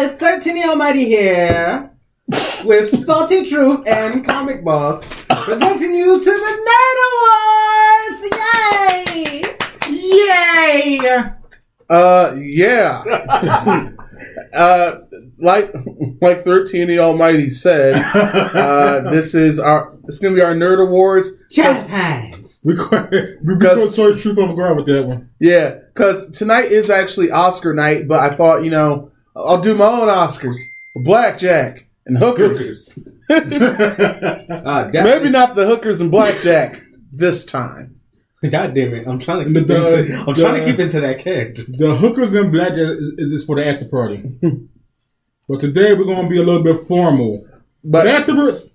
Hi guys, 13 the Almighty here with Salty Truth and Comic Boss presenting you to the Nerd Awards! Yay! Yay! Uh, yeah. uh, like like thirteen the Almighty said, uh, this is our it's gonna be our nerd awards. Jazz hands! we got we Because- got sort of truth on the ground with that one. Yeah, because tonight is actually Oscar night, but I thought you know I'll do my own Oscars, blackjack and hookers. Uh, Maybe not the hookers and blackjack this time. God damn it! I'm trying to keep the- into, I'm trying to keep into that character. The hookers and blackjack is, is just for the after party. but today we're gonna be a little bit formal. But But afterwards,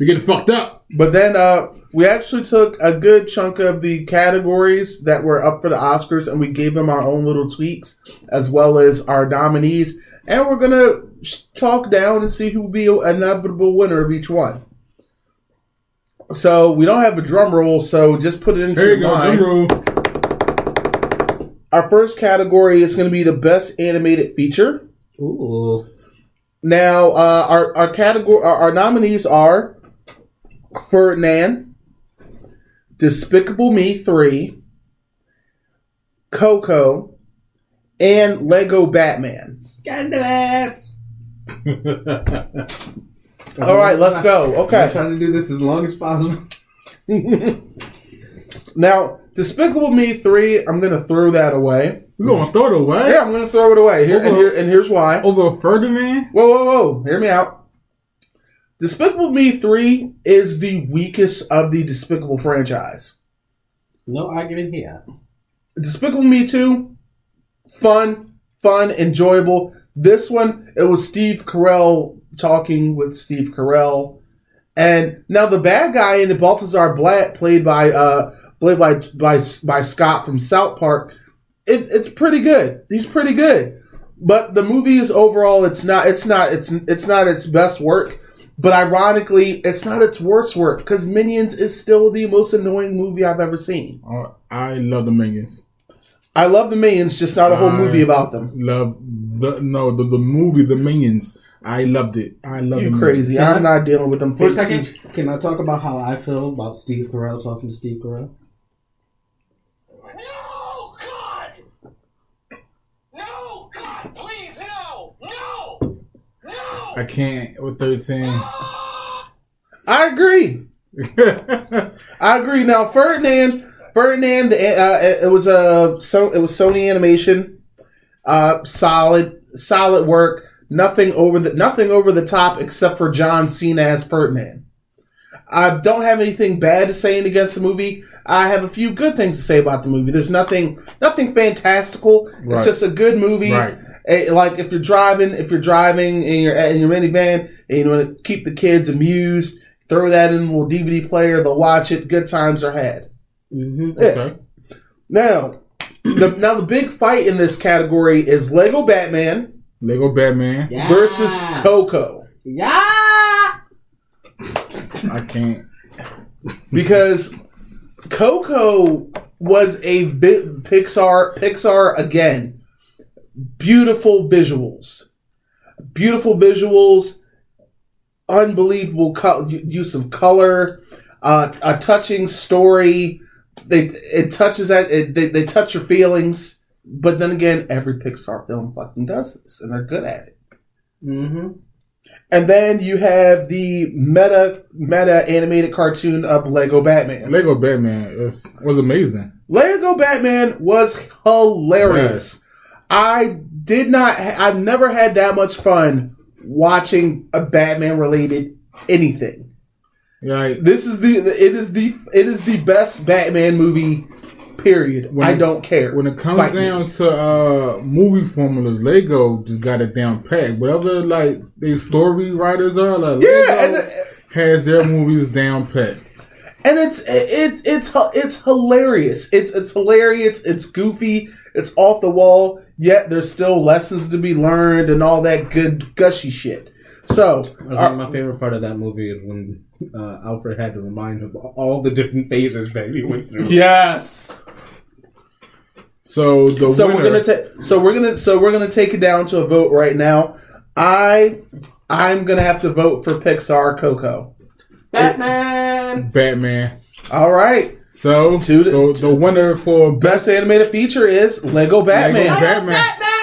we get fucked up. But then uh, we actually took a good chunk of the categories that were up for the Oscars and we gave them our own little tweaks as well as our nominees. And we're going to talk down and see who will be an inevitable winner of each one. So we don't have a drum roll, so just put it into There you your go, mind. drum roll. Our first category is going to be the best animated feature. Ooh. Now, uh, our our category, our, our nominees are Ferdinand, Despicable Me Three, Coco, and Lego Batman. Scandalous! All right, let's go. Okay, I'm Okay. trying to do this as long as possible. now, Despicable Me Three, I'm gonna throw that away. We're gonna throw it away Yeah, I'm gonna throw it away. Here and, here, and here's why. over Ferdinand. Whoa, whoa, whoa! Hear me out. Despicable Me Three is the weakest of the Despicable franchise. No argument here. Despicable Me 2, fun, fun, enjoyable. This one, it was Steve Carell talking with Steve Carell. And now the bad guy in the Balthazar Bratt, played by uh played by by by Scott from South Park, it, it's pretty good. He's pretty good. But the movie is overall it's not it's not it's it's not its best work. But ironically, it's not its worst work because Minions is still the most annoying movie I've ever seen. Oh, I love the minions. I love the Minions, just not a whole I movie about them. Love the no the, the movie the minions. I loved it. I love You crazy? Can I'm I- not dealing with them. For a second, CG can I talk about how I feel about Steve Carell talking to Steve Carell? No, God! No, God, please, no! No! No! I can't with thirteen. Ah! I agree. I agree. Now Ferdinand, Ferdinand, the, uh, it was a so it was Sony Animation, uh, solid, solid work. Nothing over the nothing over the top except for John Cena as Ferdinand. I don't have anything bad to say against the movie. I have a few good things to say about the movie. There's nothing nothing fantastical. It's just a good movie. Right. Eh, like if you're driving, if you're driving in your in your minivan and you want to keep the kids amused, throw that in a little DVD player. They'll watch it. Good times are had. Mm-hmm. Yeah. Okay. Now, the now the big fight in this category is Lego Batman Lego Batman. Yeah. versus Coco Yeah. I can't. because Coco was a bit Pixar Pixar again. Beautiful visuals, beautiful visuals, unbelievable co- use of color, uh, a touching story. They it touches that it, they they touch your feelings, but then again, every Pixar film fucking does this, and they're good at it. Mm-hmm. And then you have the meta meta animated cartoon of Lego Batman. Lego Batman is, was amazing. Lego Batman was hilarious. I did not. I've never had that much fun watching a Batman related anything. Like This is the. It is the. It is the best Batman movie. Period. When I it- don't care. when it comes Fight me. down to uh movie formulas, Lego just got it down pat. Whatever like they story writers are, like yeah, Lego and has their movies down pat. and it's it's it's it's hilarious. It's it's hilarious. It's goofy. It's off the wall. Yet there's still lessons to be learned and all that good gushy shit. So, I think uh, my favorite part of that movie is when uh, Alfred had to remind him of all the different phases that he went through. yes, So the So winner, we're gonna take. So we're gonna. So we're gonna take it down to a vote right now. I. I'm gonna have to vote for Pixar Coco. Batman. Batman. All right. So to- the, the winner for Best animated feature is Lego Batman. Lego Batman. Batman.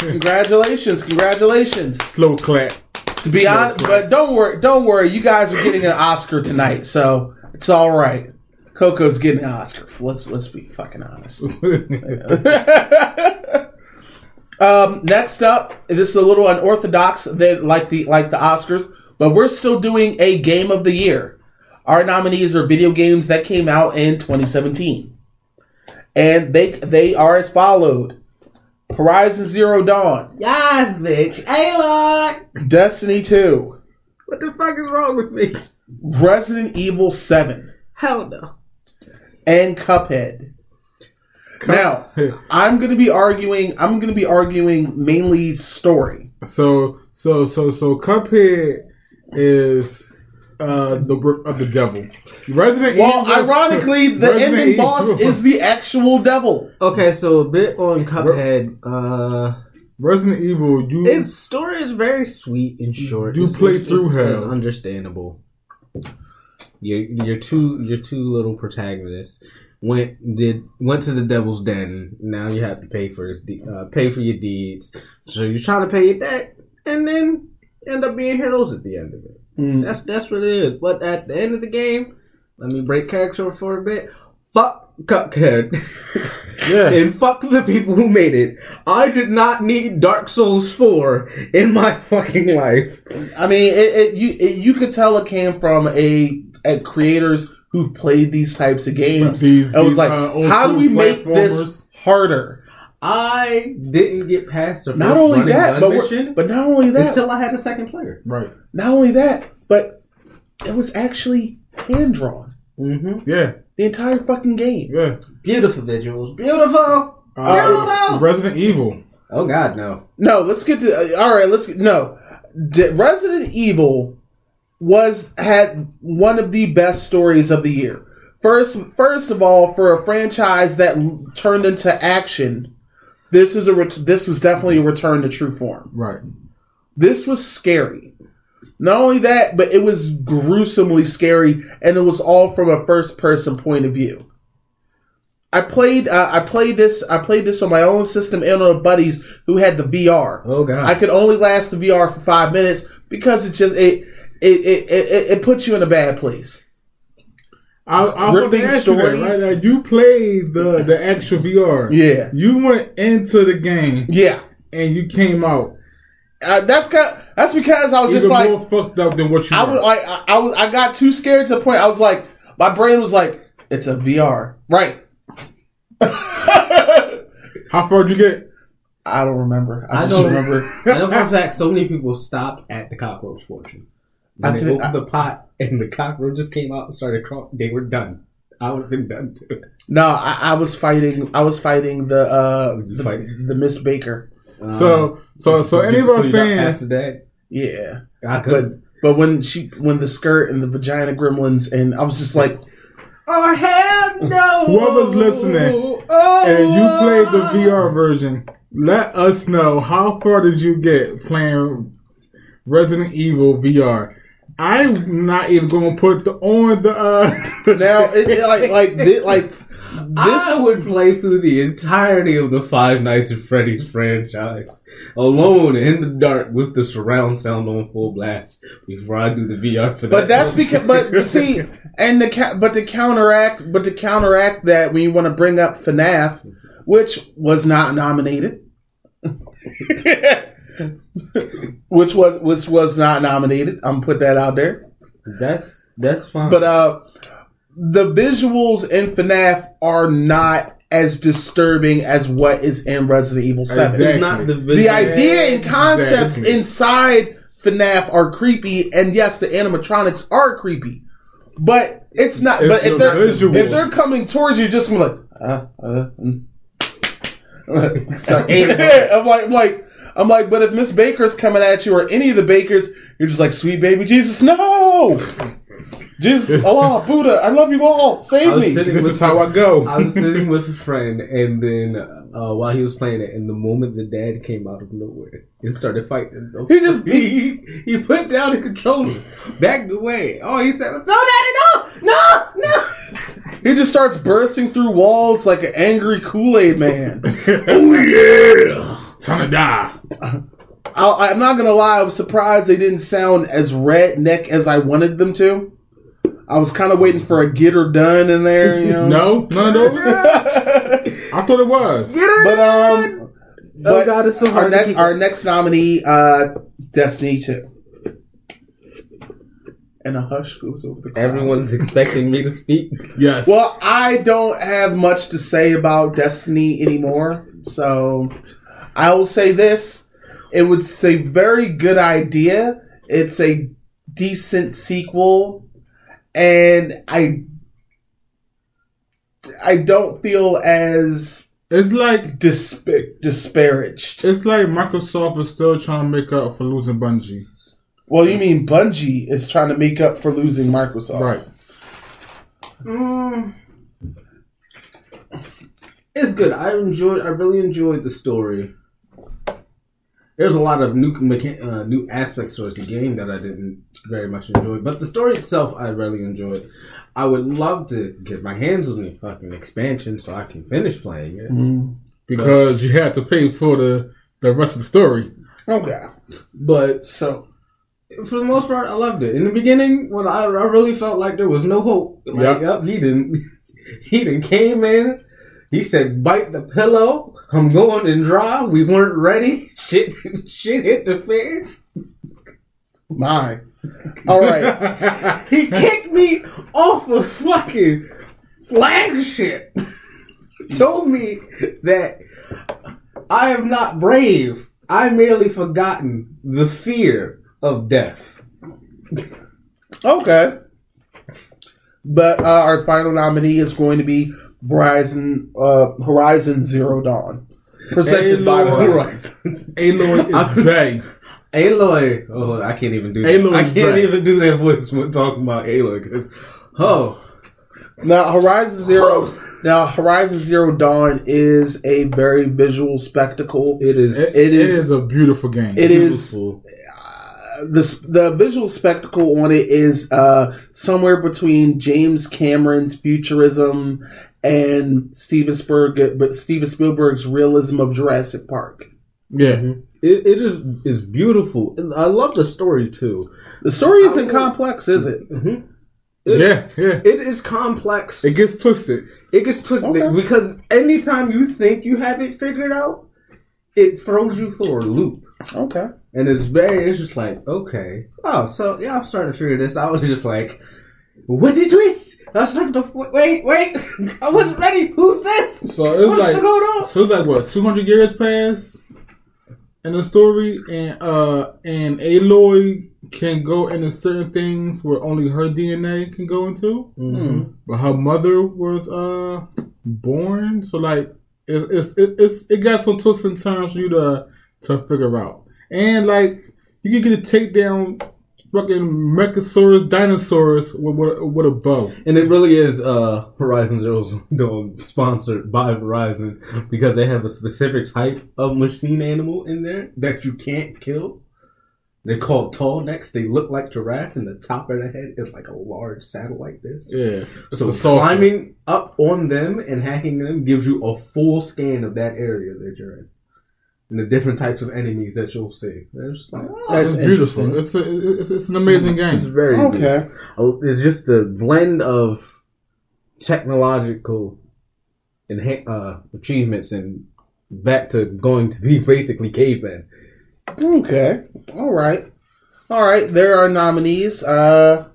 Congratulations! Congratulations. Slow clap. To be honest, but don't worry. Don't worry. You guys are getting an Oscar tonight, so it's all right. Coco's getting an Oscar. Let's let's be fucking honest. um, next up, this is a little unorthodox than like the like the Oscars, but we're still doing a game of the year. Our nominees are video games that came out in 2017, and they they are as followed: Horizon Zero Dawn, Yes, bitch. Hey, look. Destiny Two, What the fuck is wrong with me? Resident Evil Seven, Hell no. and Cuphead. Now, I'm going to be arguing. I'm going to be arguing mainly story. So so so so Cuphead is uh the work of the devil. Resident Well, Evil. ironically, the Resident ending Evil- boss is the actual devil. Okay, so a bit on Cuphead. Uh, Resident Evil. You its story is very sweet and short. You It's- play it's- through it's- hell. It's understandable. Your your two your two little protagonists went did went to the devil's den. Now you have to pay for his de- uh, pay for your deeds. So you're trying to pay your debt, and then end up being heroes at the end of it. Mm. That's that's what it is. But at the end of the game, let me break character for a bit. Fuck Cuphead. yeah. and fuck the people who made it. I did not need Dark Souls 4 in my fucking life. I mean, it, it, you it, you could tell it came from a, a creators who've played these types of games. These- it was these, like, uh, how do we make this harder? I didn't get past the first Not only that, but mission but not only that, until I had a second player. Right. not only that, but it was actually hand drawn. Mm-hmm. Yeah. The entire fucking game. Yeah. Beautiful visuals. Beautiful. Uh, Beautiful. Resident Evil. Oh God, no. No, let's get to. Uh, all right, let's no. D- Resident Evil was had one of the best stories of the year. First, first of all, for a franchise that l- turned into action, this is a ret- this was definitely a return to true form. Right. This was scary. Not only that, but it was gruesomely scary, and it was all from a first person point of view. I played uh, I played this I played this on my own system and on a buddies who had the VR. Oh God. I could only last the VR for five minutes because it just it it it, it, it puts you in a bad place. I, I was Gripping to ask you that, story. right? Like, you played the the actual VR. Yeah, You went into the game yeah. and you came out Uh, that's kind. That's because I was even just like more fucked up than what you I were. was like I, I was I got too scared to the point I was like my brain was like it's a VR right. How far did you get? I don't remember. I, I just know- remember. I know for a fact so many people stopped at the cockroach portion. When I they think- opened the pot and the cockroaches came out and started crawling, they were done. I would have been done too. No, I, I was fighting. I was fighting the uh the, fight- the Miss Baker. So so so any of So our you fans, the? Yeah, I but could. but when she when the skirt and the vagina gremlins and I was just like, Oh hell no! Whoever's listening, oh, and you played the VR version, let us know how far did you get playing Resident Evil VR. I'm not even going to put the on the uh now it, it like like thi- like this. I would play through the entirety of the Five Nights at Freddy's franchise alone in the dark with the surround sound on full blast before I do the VR for that. But that's because, but see, and the ca- but to counteract, but to counteract that, when you want to bring up FNAF, which was not nominated, which was which was not nominated, I'm put that out there. that's that's fine. But uh, the visuals in FNAF are not as disturbing as what is in Resident Evil Seven. Exactly. it's not the The idea and concepts Exactly. inside FNAF are creepy, and yes, the animatronics are creepy, but it's not. It's but if they're visuals. if they're coming towards you, just like, uh, uh, mm. Start. I'm like, I'm like, I'm like, but if Miss Baker's coming at you or any of the Bakers, you're just like, sweet baby Jesus, no. Jesus, Allah, Buddha, I love you all. Save me. This is how I go. I was sitting with a friend, and then uh, while he was playing it, and the moment the dad came out of nowhere and started fighting, He just- he, he put down the controller, backed away. All he said was, "No, daddy, no, no, no." He just starts bursting through walls like an angry Kool Aid man. oh yeah, time to die. I, I'm not gonna lie, I was surprised they didn't sound as redneck as I wanted them to. I was kind of waiting for a get her done in there, you know. No, none of. I thought it was. but um, Oh but God, it's so our hard. to next keep- our next nominee, uh, Destiny Two. And a hush goes over the crowd. Everyone's expecting me to speak. Yes. Well, I don't have much to say about Destiny anymore, so I will say this: it was a very good idea. It's a decent sequel, and I I don't feel as it's like disp- disparaged. it's like Microsoft is still trying to make up for losing Bungie. Well, you mean Bungie is trying to make up for losing Microsoft, Right. Mm. It's good. I enjoyed. I really enjoyed the story. There's a lot of new mecha- uh, new aspects towards the game that I didn't very much enjoy, but the story itself I really enjoyed. I would love to get my hands on the fucking expansion so I can finish playing it. Mm-hmm. Because you had to pay for the the rest of the story. Okay, But so for the most part, I loved it. In the beginning, when I, I really felt like there was no hope. Like, Yep. yep, he didn't. He didn't came in. He said, "Bite the pillow. I'm going and dry. We weren't ready. Shit, shit hit the fan. my. All right. He kicked me off of fucking flagship. Told me that I am not brave. I merely forgotten the fear of death. Okay. But uh, our final nominee is going to be Verizon uh, Horizon Zero Dawn, presented by Aloy. Horizon. Aloy is Bay. Aloy. Oh, I can't even do that. Aloy's I can't back. even do that voice when talking about Aloy because, oh, Now Horizon Zero. Now Horizon Zero Dawn is a very visual spectacle. it is. It, It it is- is a beautiful game. It is beautiful. the the visual spectacle on it is uh, somewhere between James Cameron's futurism and Steven Spielberg, but Steven Spielberg's realism of Jurassic Park. yeah. It, it is is beautiful. And I love the story too. The story isn't I complex, is it? Mm-hmm. It, Yeah, yeah. it is complex. It gets twisted. It gets twisted Okay. because anytime you think you have it figured out, it throws you for a loop. Okay. And it's very, it's just like, okay. Oh, so yeah, I'm starting to figure this. I was just like, what's it twist? I was like, wait, wait, I wasn't ready. Who's this? So it's What's like going on? so it's like what two hundred years pass in the story, and uh and Aloy can go into certain things where only her DNA can go into, Mhm. but her mother was uh born. So like it's it's it, it's it got some twists and turns for you to to figure out, and like you can get a take down fucking Mechasaurus dinosaurs with with, with a bow. And it really is uh, Horizon Zero Dawn sponsored by Verizon because they have a specific type of machine animal in there that you can't kill. They're called tall necks. They look like giraffe, and the top of their head is like a large saddle like this. Yeah, So climbing up on them and hacking them gives you a full scan of that area that you're in, and the different types of enemies that you'll see. It's like, oh, That's It's beautiful. interesting. It's, a, it's it's an amazing game. it's very. Okay. It's just the blend of technological and uh, achievements and back to going to be basically cavemen. Okay. All right. All right. There are nominees. Uh,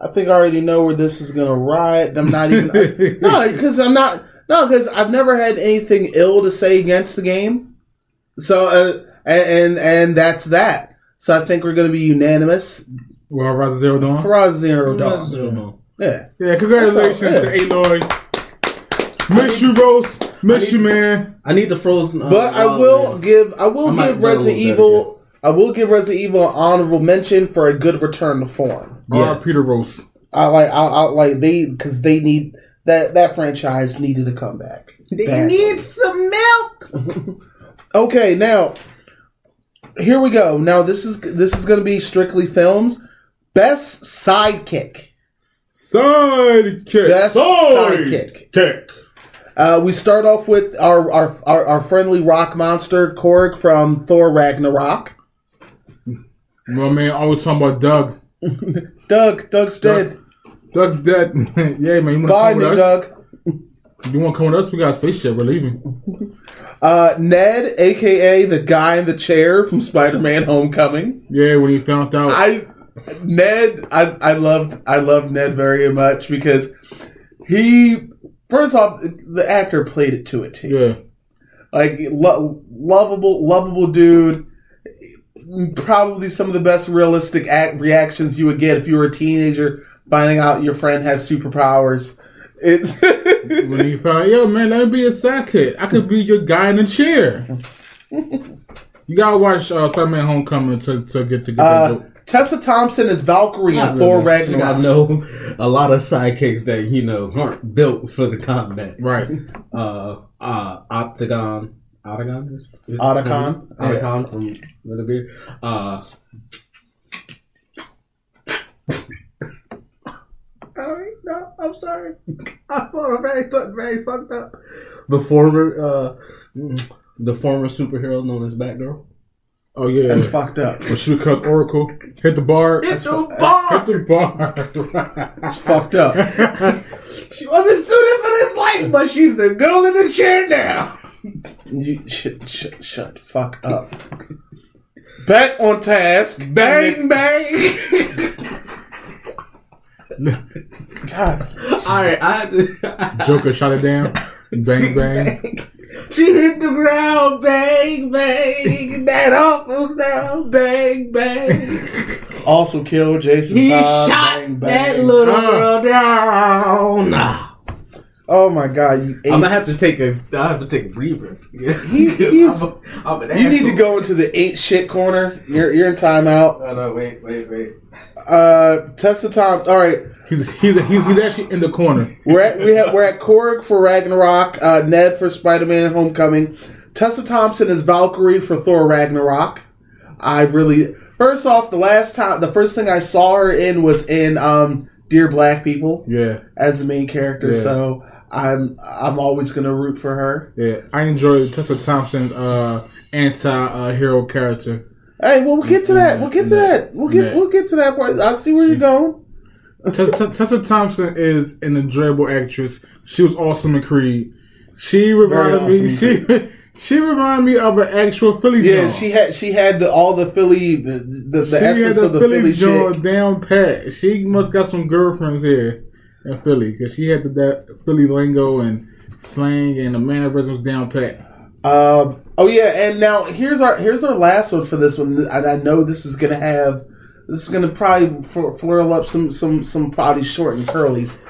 I think I already know where this is gonna ride. I'm not even no, because I'm not no, because I've never had anything ill to say against the game. So uh, and, and and that's that. So I think we're gonna be unanimous. Well, Horizon Zero Dawn. Horizon Zero Dawn. Yeah. Yeah, congratulations That's all, to Aloy. Miss you, Rose. Miss you, man. I need the frozen. uh, But I will berries. give I will I might give Resident Evil I will give Resident Evil an honorable mention for a good return to form. All right, Yes. Peter Rose. I like I, I like they because they need that that franchise needed a comeback. They Badly. need some milk. Okay, now here we go. Now this is this is going to be strictly films. Best sidekick. Sidekick. Best sidekick. Kick. Uh, we start off with our, our our our friendly rock monster Korg from Thor Ragnarok. My man I was talking about Doug. Doug, Doug's dead. Doug's dead. yeah, man. You want to Bye, come with us? Doug. You want to come with us? We got a spaceship. We're leaving. Uh, Ned, aka the guy in the chair from Spider-Man: Homecoming. Yeah, when he found out. I Ned, I I loved I loved Ned very much because he first off the actor played it to a T. yeah. Like lo- lovable, lovable dude. Probably some of the best realistic act- reactions you would get if you were a teenager finding out your friend has superpowers. It's When he found, yo, man, let me be a sidekick. I could be your guy in the chair. you gotta watch uh, Spider-Man: Homecoming to to get to get uh. Tessa Thompson is Valkyrie in Thor really. Ragnarok. gotta know a lot of sidekicks that you know aren't built for the combat. Right. Uh, uh, Octagon, Octagon, is, is Otacon? Otacon from Little Beard. Uh, Alright, no, I'm sorry. I thought I'm very, very fucked up. The former, uh, the former superhero known as Batgirl. Oh yeah. That's fucked up. When she cut Oracle, hit the bar. It's hit a bar. the bar. That's fucked up. She wasn't suited for this life, but she's the girl in the chair now. You shut, shut, shut the fuck up. Back on task. Bang bang. God. All right, I had to. Joker shot it down. Bang bang. She hit the ground, bang, bang. That office down, bang, bang. Also killed Jason He Todd. shot bang, that little Ah. girl down. Oh my god, you I'm gonna have to take a. I have to take a breather. He- he's- I'm, a, I'm an You need to go into the ain't shit corner. You're you're in timeout. No, no! Wait, wait, wait. Uh, Tessa Tom. All right, He's he's he's, he's actually in the corner. we're at we have we're at Korg for Ragnarok. Uh, Ned for Spider-Man: Homecoming. Tessa Thompson is Valkyrie for Thor Ragnarok. I really first off the last time the first thing I saw her in was in um Dear Black People Yeah, as the main character. Yeah. So I'm I'm always gonna root for her. yeah. I enjoy Tessa Thompson's uh, anti-hero character. Hey, well, we'll get to that. We'll get to that. We'll get we'll get to that part. I see where you're going. Tessa, Thompson is an enjoyable actress. She was awesome in Creed. She reminded awesome me. She she reminded me of an actual Philly. Yeah, she had she had the, all the Philly the, the, the essence had of the Philly, chick. down pat. She must got some girlfriends here in Philly because she had the, that Philly lingo and slang and the mannerisms down pat. Um, oh yeah, and now here's our here's our last one for this one, and I know this is gonna have this is gonna probably fl- flurl up some some some probably short and curlies.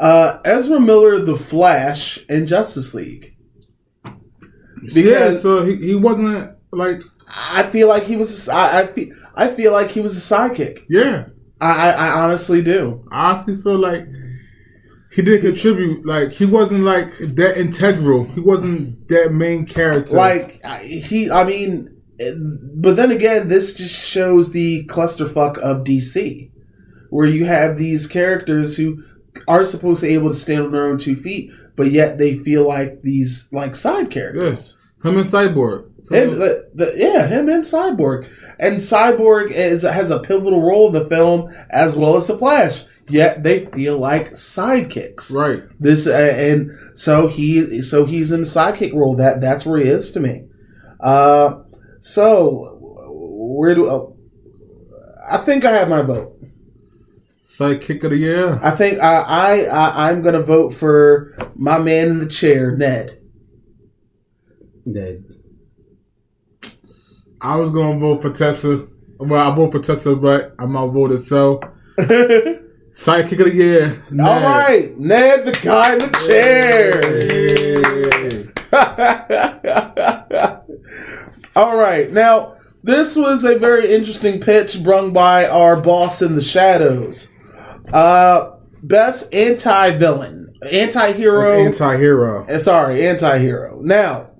Uh, Ezra Miller, The Flash, and Justice League. yeah, Because so he, he wasn't like I feel like he was I I feel, I feel like he was a sidekick. yeah. I, I, I honestly do. I honestly feel like he did contribute. Like he wasn't like that integral. He wasn't that main character. Like he, I mean, but then again, this just shows the clusterfuck of DC, where you have these characters who are supposed to be able to stand on their own two feet, but yet they feel like these like side characters. yes, him and Cyborg. Him, the, the, yeah, him and Cyborg, and Cyborg is has a pivotal role in the film as well as the Flash. Yet they feel like sidekicks. right. This uh, and so he so he's in the sidekick role. That that's where he is to me. Uh, so where do uh, I think I have my vote? Sidekick of the year. I think I, I I I'm gonna vote for my man in the chair, Ned. Dead. I was gonna vote for Tessa. Well, I vote for Tessa, but I'm not voted. So All sidekick of the year. Ned. right, Ned, the guy in the chair. All right. Now, this was a very interesting pitch brung by our boss in the shadows. Uh, best anti-villain, anti-hero. Anti-hero. Uh, sorry, anti-hero. Now,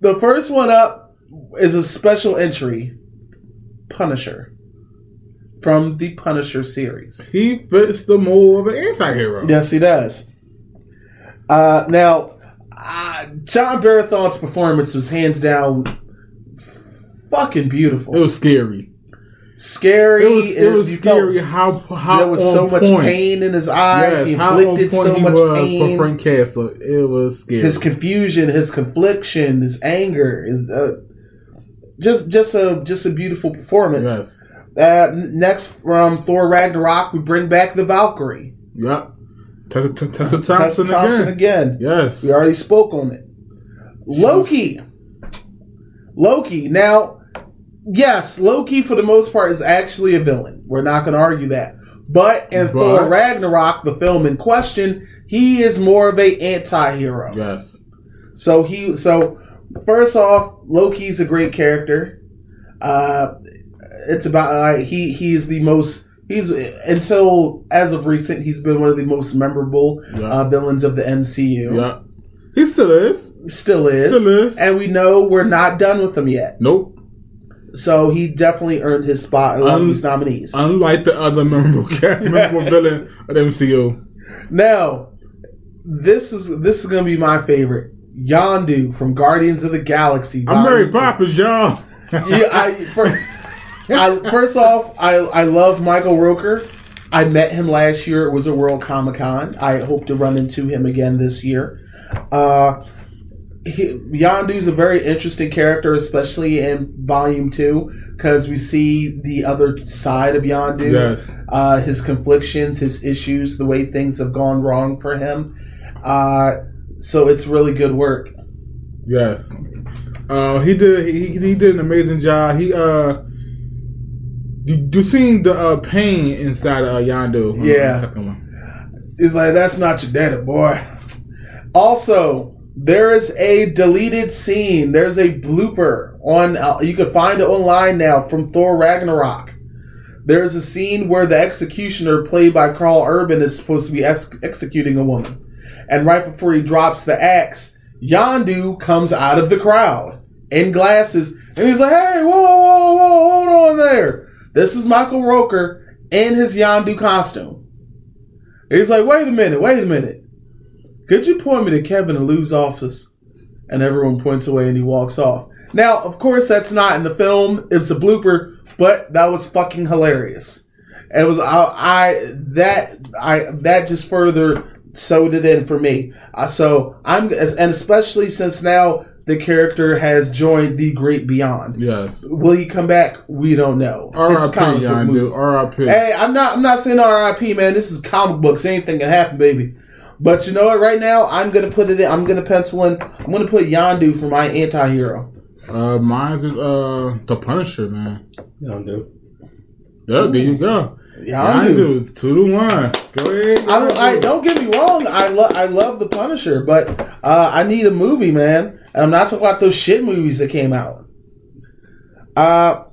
the first one up is a special entry, Punisher, from the Punisher series. He fits the mold of an anti-hero. Yes, he does. Uh, now, uh, Jon Bernthal's performance was hands down fucking beautiful. It was scary. scary. It was, it was scary how how There was so much point. pain in his eyes. Yes, he inflicted so he much was pain. for Frank Castle. It was scary. his confusion, his confliction, his anger, his, uh, just just a just a beautiful performance. yes. Uh, next from Thor Ragnarok, we bring back the Valkyrie, Yep. Tessa, Tessa Tessa Thompson, Thompson again. again. Yes. We already spoke on it. Loki, Loki. Now, yes, Loki for the most part is actually a villain. We're not going to argue that. But in But- Thor Ragnarok, the film in question, he is more of a anti-hero. Yes. So he so first off, Loki's a great character. Uh, it's about uh, he he is the most he's until as of recent he's been one of the most memorable Yeah. uh, villains of the MCU. Yep. He still is. Still is. Still is. And we know we're not done with him yet. Nope. So he definitely earned his spot in a of Un- these nominees. Unlike the other memorable memorable villain of the MCU. now, this is this is gonna be my favorite. Yondu from Guardians of the Galaxy. I'm two. Poppins, y'all. yeah, I, fir- I first off, I I love Michael Rooker. I met him last year. It was a World Comic Con. I hope to run into him again this year. Uh, he, Yondu's a very interesting character, especially in Volume Two, because we see the other side of Yondu. Yes. Uh, his conflictions, his issues, the way things have gone wrong for him. Uh, so it's really good work. Yes. Uh, he did. He, he did an amazing job. He uh, you, you seen the uh, pain inside of uh, Yondu? Yeah. second one. He's like, that's not your daddy, boy. Also, there is a deleted scene. There's a blooper on. Uh, you can find it online now from Thor Ragnarok. There's a scene where the executioner, played by Karl Urban, is supposed to be ex- executing a woman, and right before he drops the axe, Yondu comes out of the crowd in glasses, and he's like, "Hey, whoa, whoa, whoa, hold on there! This is Michael Rooker in his Yondu costume." He's like, wait a minute, wait a minute. Could you point me to Kevin and Lou's office? And everyone points away and he walks off. Now, of course, that's not in the film. It's a blooper, but that was fucking hilarious. It was I, I that I that just further sewed it in for me. Uh, so I'm and especially since now the character has joined the Great Beyond. Yes. Will he come back? We don't know. R.I.P. comic book movie. Yondu. R.I.P. Hey, I'm not. I'm not saying R.I.P. Man. This is comic books. Anything can happen, baby. But you know what? Right now, I'm gonna put it in. I'm gonna pencil in. I'm gonna put Yondu for my anti-hero. Uh, mine is uh the Punisher, man. You don't. Yeah, there you go. Yondu. Yondu, two to one. Go ahead. I don't. I don't get me wrong. I love. I love the Punisher, but uh, I need a movie, man. And I'm not talking about those shit movies that came out. Uh,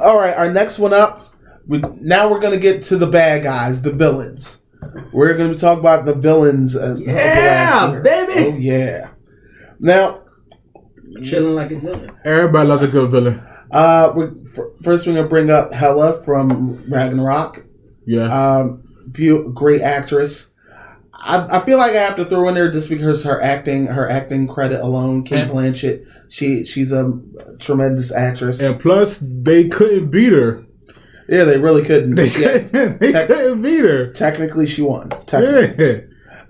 all right. Our next one up. We, now we're gonna get to the bad guys, the villains. We're gonna talk about the villains. Uh, of the last Yeah, baby. Oh yeah. Now, Chilling like a villain. Everybody loves a good villain. uh, we're, f- first we're gonna bring up Hela from Ragnarok. Yeah. Um, beau- great actress. I, I feel like I have to throw in there just because her acting, her acting credit alone. Kate And- Blanchett, she she's a tremendous actress. and plus, they couldn't beat her. yeah, they really couldn't. They Yeah, couldn't. They Tec- couldn't beat her. technically, she won. Technically. Yeah.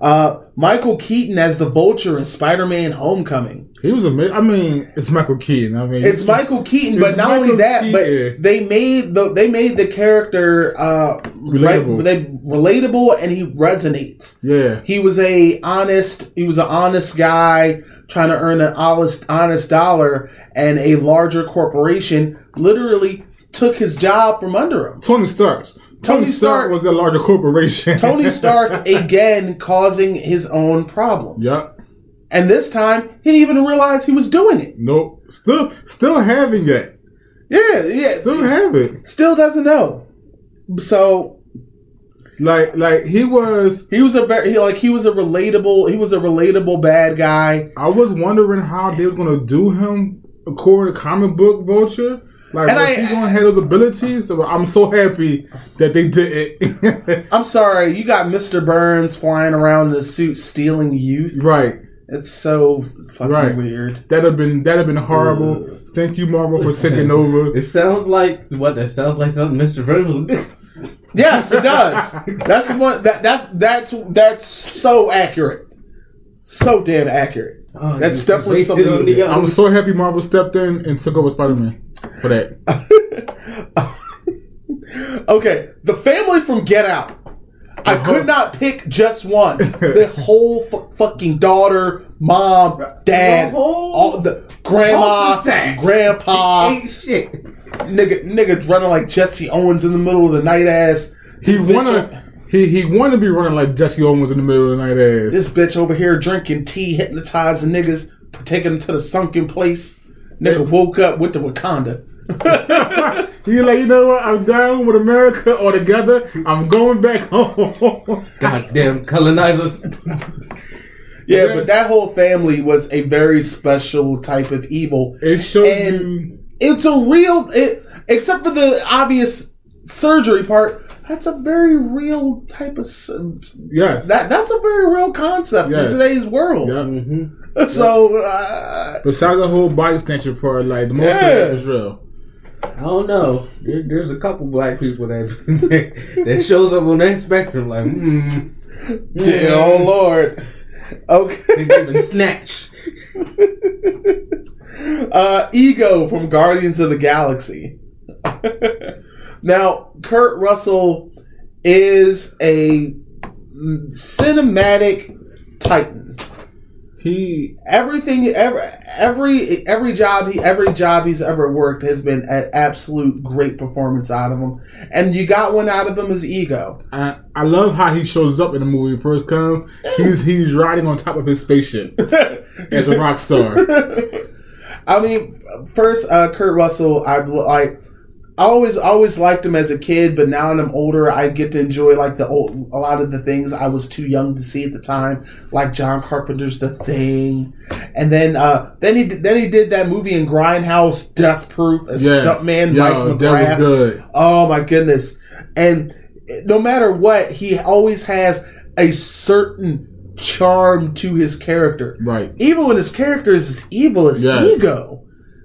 Uh, Michael Keaton as the Vulture in Spider-Man: Homecoming. He was amazing. I mean, it's Michael Keaton. I mean, It's Michael Keaton, but not only that, Keaton. but they made the they made the character uh, Relatable. Right, they relatable, and he resonates. Yeah. He was a honest. He was an honest guy trying to earn an honest honest dollar, and a larger corporation literally took his job from under him. Tony Stark. Tony Tony, Stark, Stark- was a larger corporation. Tony Stark again causing his own problems. Yep. And this time he didn't even realize he was doing it. Nope. Still, still having it. Yeah, yeah. Still have it. still doesn't know. So Like like he was. He was a he, like he was a relatable he was a relatable bad guy. I was wondering how they was gonna do him according to comic book Vulture. Like, And was I- he gonna have those abilities? So I'm so happy that they did it. I'm sorry, you got Mr. Burns flying around in a suit stealing youth. right. It's so fucking Right. weird. That'd have been that'd have been horrible. Thank you, Marvel, for taking over. It sounds like what? That sounds like something Mr. Burns would do. Yes, it does. that's one that that's that's that's so accurate. So damn accurate. Oh, That's you definitely wasted something on to the do. young. I'm so happy Marvel stepped in and took over Spider Man for that. Okay, the family from Get Out. I Uh-huh. could not pick just one. The whole fu- fucking daughter, mom, dad, The whole all the grandma, grandpa, Ain't shit. nigga, nigga running like Jesse Owens in the middle of the night ass. He This bitch wanna he he wanna be running like Jesse Owens in the middle of the night ass. This bitch over here drinking tea, hypnotizing niggas, taking them to the sunken place. Nigga woke up, went to Wakanda. He like, you know what? I'm down with America all together. I'm going back home. Goddamn colonizers. Yeah, but that whole family was a very special type of evil. it shows And- you. It's a real, it, except for the obvious surgery part. That's a very real type of Yes. that. That's a very real concept Yes. in today's world. yeah. Mm-hmm. So uh, Besides the whole body snatcher part, like the most Yeah. of it was real. I don't know. There, there's a couple black people that that shows up on that spectrum. Like, hmm, dear oh lord. Okay. they've been snatched. uh, Ego from Guardians of the Galaxy. Now, Kurt Russell is a cinematic titan. He Everything, every, every every job he every job he's ever worked has been an absolute great performance out of him, and you got one out of him as Ego. I, I love how he shows up in the movie first come. He's he's riding on top of his spaceship as a rock star. I mean, first, uh, Kurt Russell, I've like, I always always liked him as a kid, but now that I'm older, I get to enjoy like the old, a lot of the things I was too young to see at the time, like John Carpenter's The Thing, and then uh, then he did- then he did that movie in Grindhouse, Death Proof, as Yeah, stuntman Yo, Mike that was McGrath. good. Oh my goodness! And no matter what, he always has a certain charm to his character Right. even when his character is as evil as Yes. ego.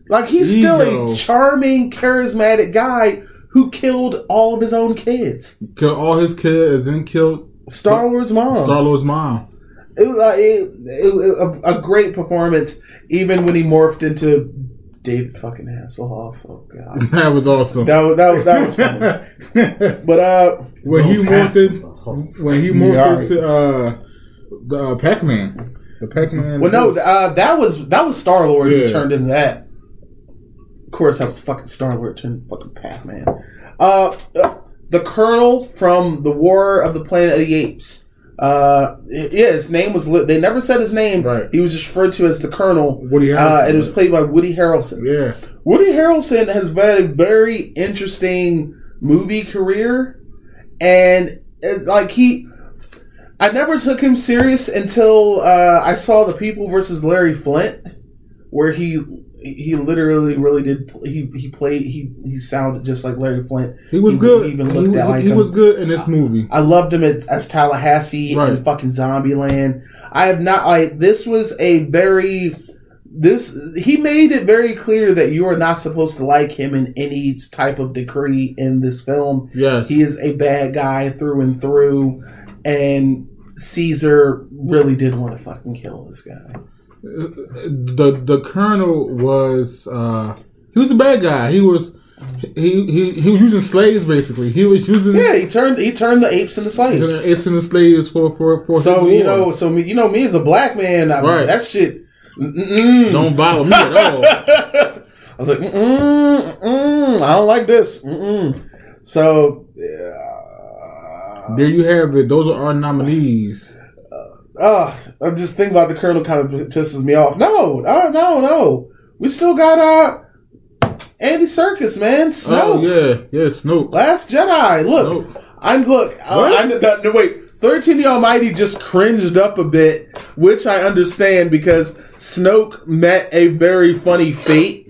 Like he's still a charming, charismatic guy who killed all of his own kids. Killed all his kids, then killed Star Lord's mom. Star Lord's mom. it was uh, it, it, it- a, a great performance, even when he morphed into David fucking Hasselhoff. Oh god, That was awesome. that was that was that was funny. But uh, when he morphed in, when he morphed alright. into uh, the uh, Pac Man, the Pac Man. well, no, uh, that was that was Star Lord who turned into that. Of course, that was fucking Star Lord turned fucking Pac Man. Uh, uh, the Colonel from the War of the Planet of the Apes. Uh, yeah, his name was. Li- they never said his name. Right. He was just referred to as the Colonel. Woody Uh, and it was played by Woody Harrelson. yeah, Woody Harrelson has had a very interesting movie career, and uh, like he, I never took him serious until uh, I saw The People versus Larry Flynt, where he he literally really did he he played he he sounded just like Larry Flynt. he was He- good. he He, even looked at like he him. was good in this movie. I loved him as, as Tallahassee Right. in fucking Zombieland. I have not like this was a very this he made it very clear that you are not supposed to like him in any type of decree in this film. Yes, He is a bad guy through and through, and Caesar really did want to fucking kill this guy. The the Colonel was uh, he was a bad guy. He was he he he was using slaves basically. He was using Yeah, he turned he turned the apes into slaves. it's in the slaves for for for So his you war. know, so me, you know me as a black man, I, Right. that shit. Mm-mm. don't bother me at all. I was like, mm-mm, mm-mm, I don't like this. So, uh, There you have it. Those are our nominees. Uh, I'm just thinking about the colonel kind of pisses me off. No, no, no, no. We still got uh Andy Serkis, man. Snoke. Oh yeah, yeah, Snoop. Last Jedi. Look, Snoop. I'm look. I, I, no, no, wait. Thirteen the Almighty just cringed up a bit, which I understand because Snoke met a very funny fate.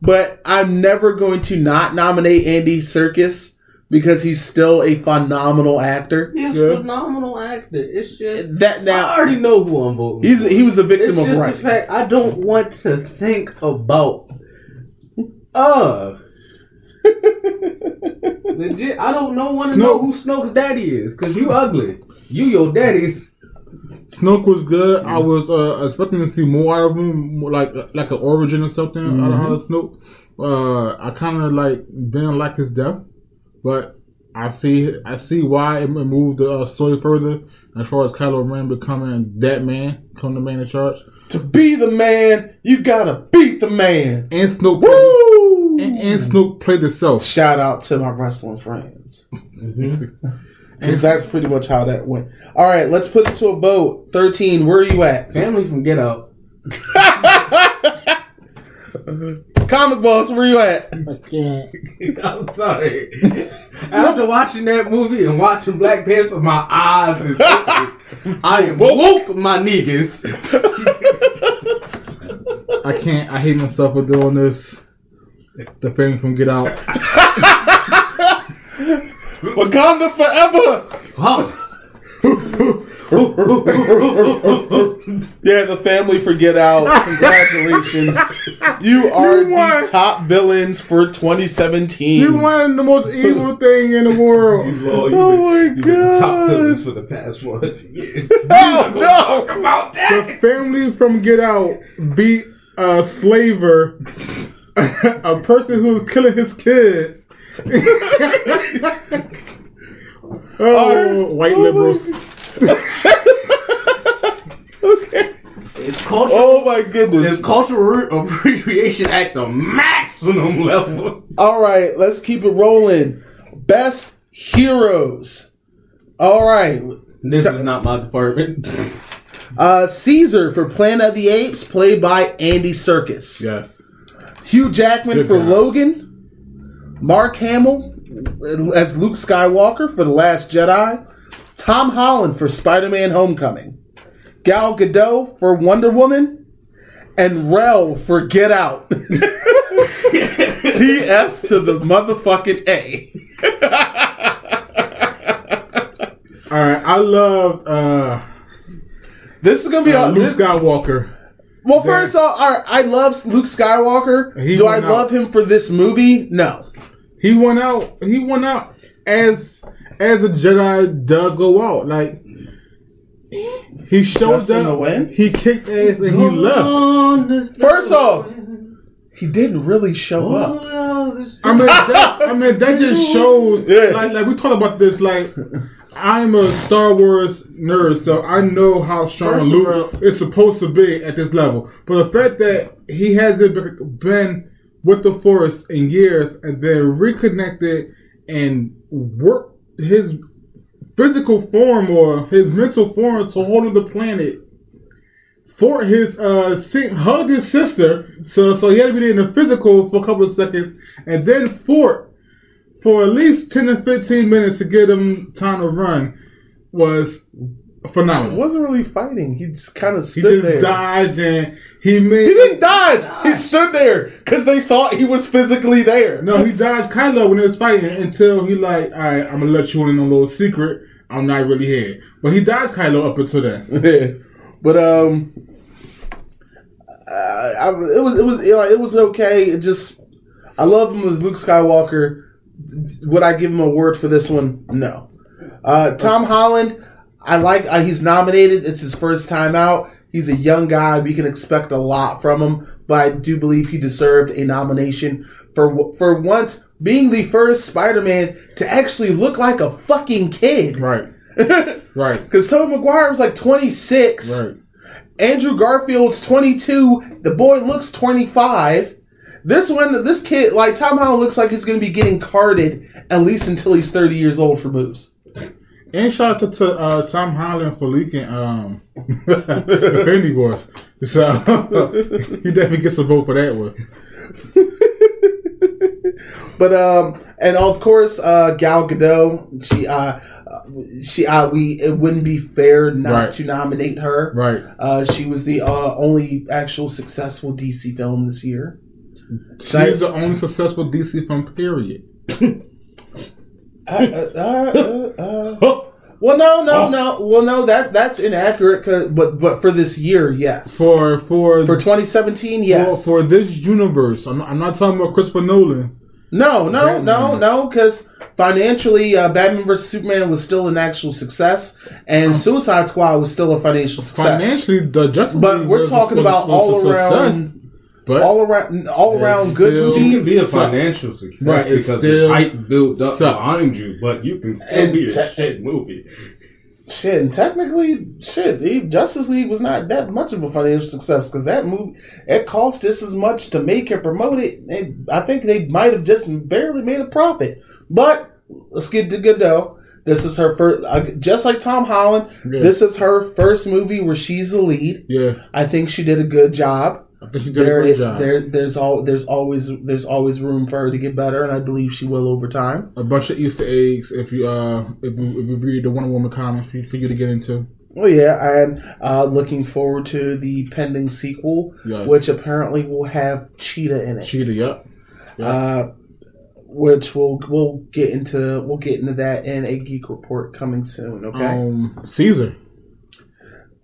But I'm never going to not nominate Andy Serkis because he's still a phenomenal actor. He's Yeah. a phenomenal actor. It's just That now I already know who I'm voting. he's for. he was a victim It's of just right. the fact I don't want to think about. Uh. Legit, I don't know want to know who Snoke's daddy is because you ugly. You your daddy's. Snoke was good. I was uh, expecting to see more out of him, like like an origin or something out, of, out of Snoke. Uh, I kind of like didn't like his death, but I see I see why it moved the uh, story further as far as Kylo Ren becoming that man, becoming the man in charge, to be the man, you gotta beat the man. and Snoke Woo! and, and Snoke played itself. Shout out to my wrestling friends. Mm-hmm. Because that's pretty much how that went. All right, let's put it to a vote. 13, where are you at? Family from Get Out. Comic Boss, where you at? I can't. I'm sorry. After watching that movie and watching Black Panther, my eyes is. I am woke, my niggas. I can't. I hate myself for doing this. The family from Get Out. Wakanda forever! Huh. Yeah, the family for Get Out. Congratulations. You are You won. the top villains for 2017. You won the most evil thing in the world. Lord, Oh my you've been the top villains for the past one years. Oh, no! Talk about The family from Get Out beat a slaver, a person who was killing his kids. oh, white liberals. Okay. It's culture. Oh my goodness. It's cultural appreciation at the maximum level. All right, let's keep it rolling. Best heroes. All right. This is not my department. Uh, Caesar for Planet of the Apes, played by Andy Serkis. Yes. Hugh Jackman Good for guy. Logan. Mark Hamill as Luke Skywalker for The Last Jedi. Tom Holland for Spider Man Homecoming. Gal Gadot for Wonder Woman. And Rel for Get Out. TS to the motherfucking A. All right. I love uh, This is gonna be uh, a, Luke this- Skywalker. Well, first off, all right, I love Luke Skywalker. Do I out. love him for this movie? No. He went out. He went out as as a Jedi does go out. Like he showed Just up. the wind? He kicked ass and he left. First off, he didn't really show up. I mean, that, I mean, that just shows. Yeah. Like, like we talked about this. Like, I'm a Star Wars nerd, so I know how strong First Luke is supposed to be at this level. But the fact that he hasn't been with the Force in years and then reconnected and worked his physical form or his mental form to hold on the planet. For his uh hugged his sister. So so he had to be in the physical for a couple of seconds. And then fought for at least 10 to 15 minutes to get him time to run was He phenomenal wasn't really fighting. He just kind of he stood just there. dodged and he made He didn't dodge. He stood there because they thought he was physically there. no he dodged Kylo when he was fighting until he like all right I'm gonna let you in on a little secret I'm not really here but he dodged Kylo up until then but um, uh, I, it was it was it was okay. It just I love him as Luke Skywalker. Would I give him a word for this one? No. Uh, Tom Holland, I like. Uh, he's nominated. It's his first time out. He's a young guy. We can expect a lot from him, but I do believe he deserved a nomination for for once being the first Spider-Man to actually look like a fucking kid. right right Because Tobey Maguire was like 26. right Andrew Garfield's 22. The boy looks 25. This one, this kid, like Tom Holland, looks like he's going to be getting carded at least until he's 30 years old for moves. And shout out to uh, Tom Holland for leaking um, Infinity Wars. So he definitely gets a vote for that one. but um, and of course, uh, Gal Gadot. She uh, uh, she uh, we it wouldn't be fair not Right. to nominate her. Right. Uh, she was the uh, only actual successful DC film this year. She's the only successful DC film. Period. Well, no, no, no. Well, no, that that's inaccurate. but but for this year, yes. For for For 2017, yes. for, for this universe. I'm not, I'm not talking about Christopher Nolan. no, no, Batman. no, no. Because financially, uh, Batman vs Superman was still an actual success, and Suicide Squad was still a financial success. Financially, the Justice But League we're was- talking about all around, but all around, all around good still- You movie. can be a financial success Right, it's because still it's hype built up sucks. behind you, but you can still And be a te- shit movie. Shit, and technically, shit, the Justice League was not that much of a financial success because that movie it cost just as much to make and promote it. It- I think they might have just barely made a profit. But let's get to Gadot. This is her first, uh, just like Tom Holland. Yeah. This is her first movie where she's the lead. yeah, I think she did a good job. I think she did There, a good job. there, there's all, there's always, there's always room for her to get better, and I believe she will over time. a bunch of Easter eggs if you uh if you, if you read the Wonder Woman comics for you, for you to get into. Oh yeah, and uh, looking forward to the pending sequel, Yes. which apparently will have Cheetah in it. Cheetah, yep. Uh, which we'll we'll get into we'll get into that in a geek report coming soon. Okay. Um, Caesar.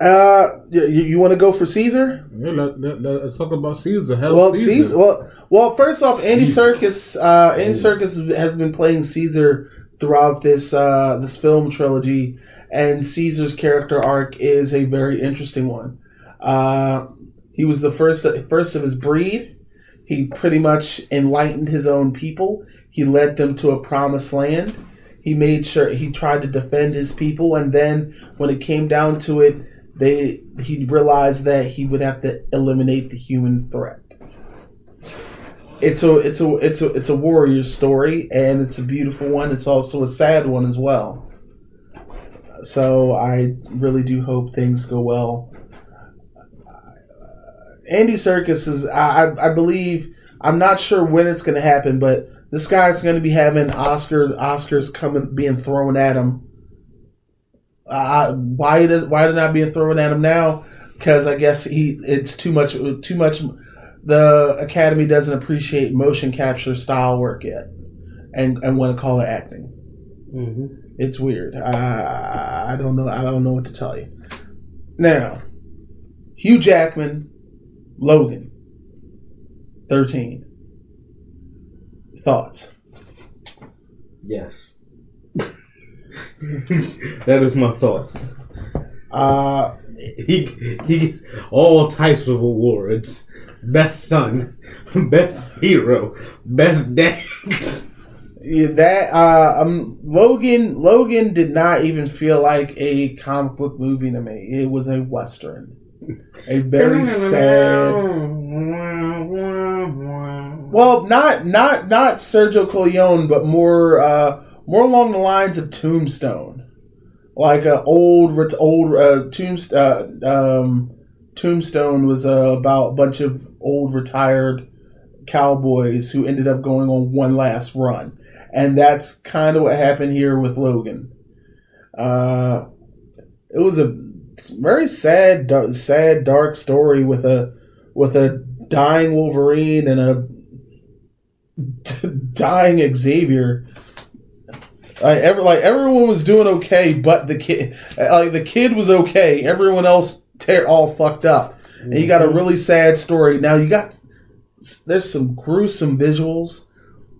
Uh, you, you want to go for Caesar? Yeah, let, let, let, us talk about Caesar. Hell, Well, Caesar. Caesar. Well, well. First off, Andy Serkis. Uh, Andy Serkis has been playing Caesar throughout this uh, this film trilogy, and Caesar's character arc is a very interesting one. Uh, he was the first first of his breed. He pretty much enlightened his own people. He led them to a promised land. He made sure he tried to defend his people, and then when it came down to it, they he realized that he would have to eliminate the human threat. It's a it's a it's a it's a warrior story, and it's a beautiful one. It's also a sad one as well. So I really do hope things go well. Andy Serkis is I I believe I'm not sure when it's going to happen, but this guy's going to be having Oscar Oscars coming being thrown at him. Uh, why does why they're not being thrown at him now? Because I guess he it's too much too much. The Academy doesn't appreciate motion capture style work yet, and and want to call it acting. It's weird. I I don't know. I don't know what to tell you. Now, Hugh Jackman, Logan, thirteen. Thoughts? Yes. that is my thoughts. Uh, He he all types of awards. Best son, best hero, best dad. Yeah, that uh, um, Logan Logan did not even feel like a comic book movie to me. It was a western, a very sad. Well, not not not Sergio Coleone, but more uh, more along the lines of Tombstone, like a old old uh, Tombstone. Uh, um, Tombstone was uh, about a bunch of old retired cowboys who ended up going on one last run, and that's kind of what happened here with Logan. Uh, it was a very sad, sad, dark story with a with a dying Wolverine and a dying Xavier. Like, every, like everyone was doing okay, but the kid, like the kid was okay. Everyone else tear all fucked up, and you got a really sad story. Now you got there's some gruesome visuals,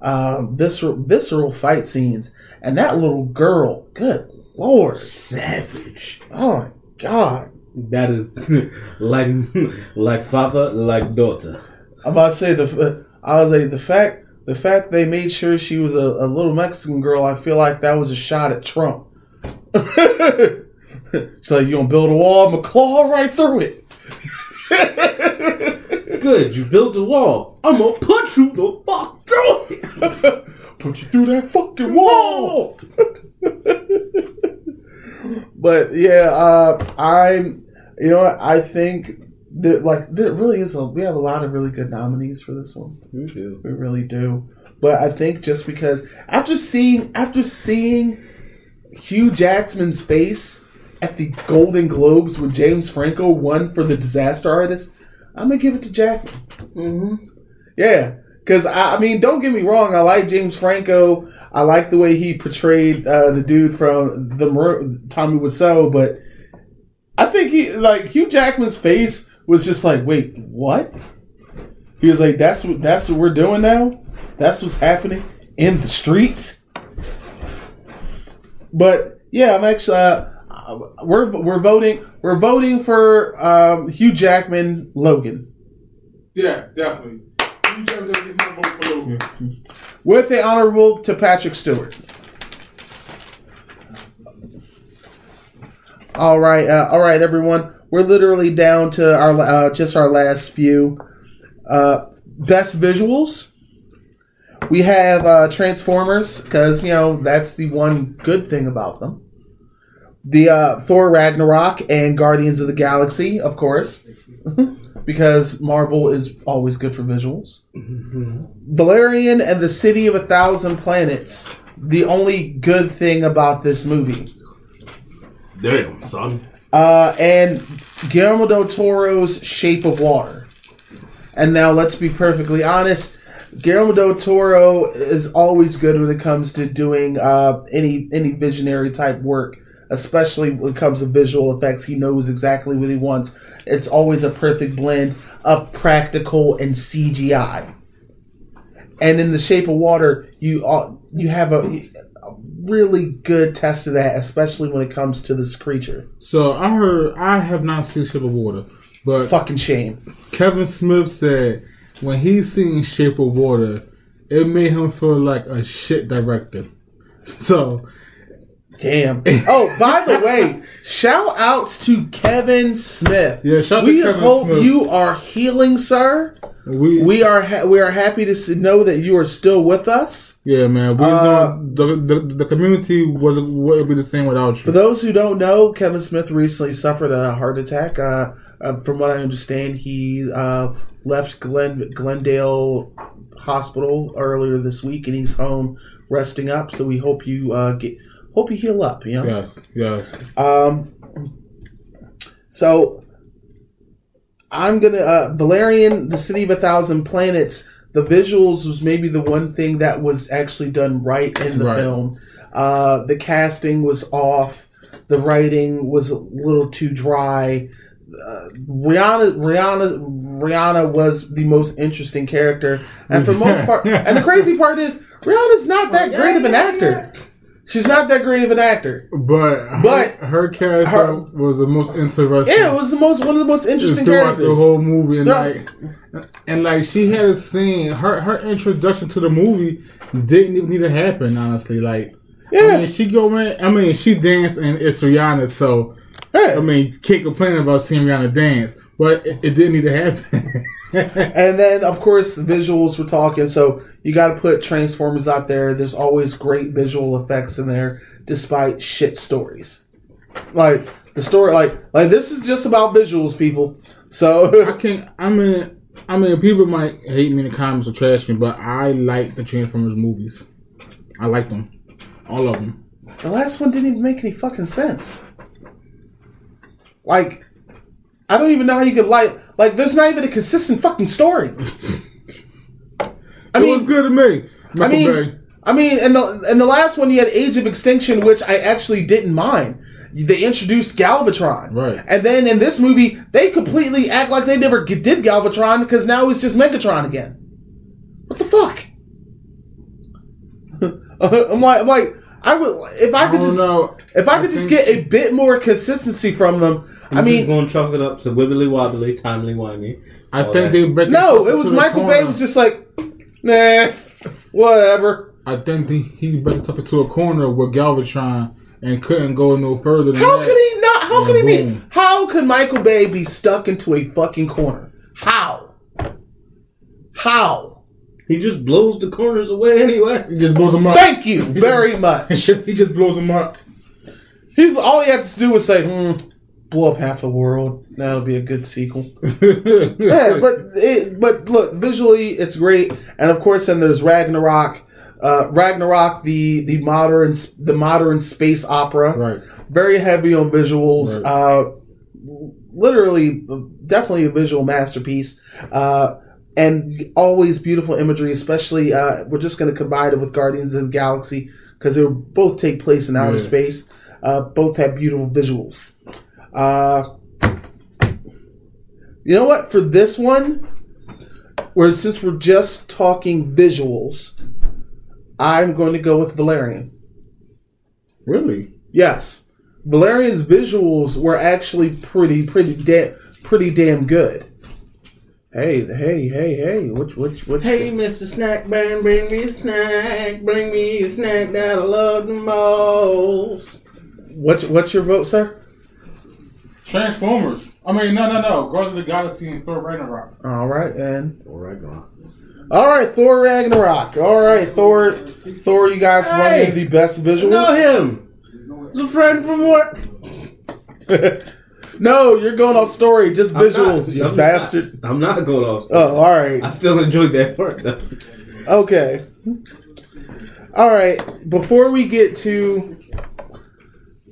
um, visceral visceral fight scenes, and that little girl. Good lord, Savage. oh my god! That is like like father, like daughter. I'm about to say the I was like the fact the fact they made sure she was a, a little Mexican girl. I feel like that was a shot at Trump. She's like, you gonna build a wall? I'm gonna claw right through it. Good, you built a wall. I'm gonna punch you the fuck through it. Put you through that fucking wall. but yeah, uh, I'm. You know. I think there, like there really is a we have a lot of really good nominees for this one. You do. We really do. But I think just because after seeing after seeing Hugh Jackman's face at the Golden Globes when James Franco won for the Disaster Artist, I'm gonna give it to Jackman. Mm-hmm. Yeah, because I, I mean, don't get me wrong. I like James Franco. I like the way he portrayed uh, the dude from the Tommy Wiseau, but I think he like Hugh Jackman's face was just like, wait, what? He was like, that's what that's what we're doing now. That's what's happening in the streets. But yeah, I'm actually uh, we're we're voting we're voting for um, Hugh Jackman Logan. Yeah, definitely. Just gotta get my vote for Logan. with the honorable to Patrick Stewart. All right, uh, all right, everyone. We're literally down to our uh, just our last few. Uh, best visuals. We have uh, Transformers because you know that's the one good thing about them. The uh, Thor Ragnarok and Guardians of the Galaxy, of course, because Marvel is always good for visuals. Valerian and the City of a Thousand Planets. The only good thing about this movie. Damn, son. Uh, and Guillermo del Toro's Shape of Water. And now let's be perfectly honest. Guillermo del Toro is always good when it comes to doing uh, any any visionary type work, especially when it comes to visual effects. He knows exactly what he wants. It's always a perfect blend of practical and CGI. And in the Shape of Water, you uh, you have a really good test of that, especially when it comes to this creature. So I heard I have not seen Shape of Water, but Fucking shame. Kevin Smith said when he seen Shape of Water, it made him feel like a shit director. So Damn. Oh, by the way, shout outs to Kevin Smith. Yeah, shout we to Kevin hope Smith. you are healing, sir. we, We are ha- we are happy to know that you are still with us. Yeah man, we Uh, the, the the community wasn't wouldn't be the same without you. For those who don't know, Kevin Smith recently suffered a heart attack. Uh, uh, from what I understand, he uh, left Glen- Glendale Hospital earlier this week, and he's home resting up. So we hope you uh, get hope you heal up. You know. Yes, yes. Um, so I'm gonna uh, Valerian, the City of a Thousand Planets. The visuals was maybe the one thing that was actually done right in the Right. film. Uh, the casting was off. The writing was a little too dry. Uh, Rihanna, Rihanna, Rihanna was the most interesting character, and for the most part, and the crazy part is Rihanna's not that great of an actor. She's not that great of an actor. But her, But her character her- was the most interesting. Yeah, it was the most one of the most interesting characters. throughout characters. the whole movie, and like, and like she had a scene. Her her introduction to the movie didn't even need to happen. Honestly, like, Yeah. I mean, she go in. I mean, she danced and it's Rihanna, so Yeah. I mean, can't complain about seeing Rihanna dance, but it, it didn't need to happen. and then, of course, the visuals we're talking. So you got to put Transformers out there. There's always great visual effects in there, despite shit stories. Like the story, like like this is just about visuals, people. So I can't. I mean, I mean, people might hate me in the comments or trash me, but I like the Transformers movies. I like them, all of them. the last one didn't even make any fucking sense. Like, I don't even know how you could like like. There's not even a consistent fucking story. I it mean, was good to me. Michael I mean, Bay. I mean, and the and the last one you had Age of Extinction, which I actually didn't mind. They introduced Galvatron, Right. And then in this movie, they completely act like they never did Galvatron because now it's just Megatron again. What the fuck? I'm like, I'm like, I would if I I could don't just know. if I could just get a bit more consistency from them. I I'm mean, just going to chalk it up to wibbly wobbly, timely wimey. I all think that. they bet no, it was Michael Bay was just like, nah, whatever. I think the, he bet himself into a corner with Galvatron and couldn't go no further than How that. could he not? How And could he be? How could Michael Bay be stuck into a fucking corner? How? How? He just blows the corners away anyway. He just blows them up. Thank you very much. he just blows them up. He's all he had to do was say, hmm, blow up half the world. That'll be a good sequel. yeah, but it, but look, visually it's great, and of course, then there's Ragnarok. Uh, Ragnarok, the the modern the modern space opera, right. very heavy on visuals. Right. Uh, literally, definitely a visual masterpiece. Uh, and always beautiful imagery, especially uh, we're just going to combine it with Guardians of the Galaxy because they both take place in outer Yeah. space. Uh, both have beautiful visuals. Uh, you know what? For this one, where since we're just talking visuals, I'm going to go with Valerian. Really? Yes, Valerian's visuals were actually pretty, pretty, da- pretty damn good. Hey, hey, hey, hey! Which, which, which? Hey, Mr. Snack Man, bring me a snack. Bring me a snack that I love the most. What's, what's your vote, sir? Transformers. I mean, no, no, no. Guardians of the Galaxy and Thor Ragnarok. All right, and All right, go on. all right, Thor Ragnarok. All right, Thor, Thor. You guys Hey! wanted the best visuals. Know him. He's a friend from work. no, you're going off story, just I'm visuals, not- you I'm bastard. Not, I'm not going off. Oh, all right. I still enjoyed that part though. Okay. All right. Before we get to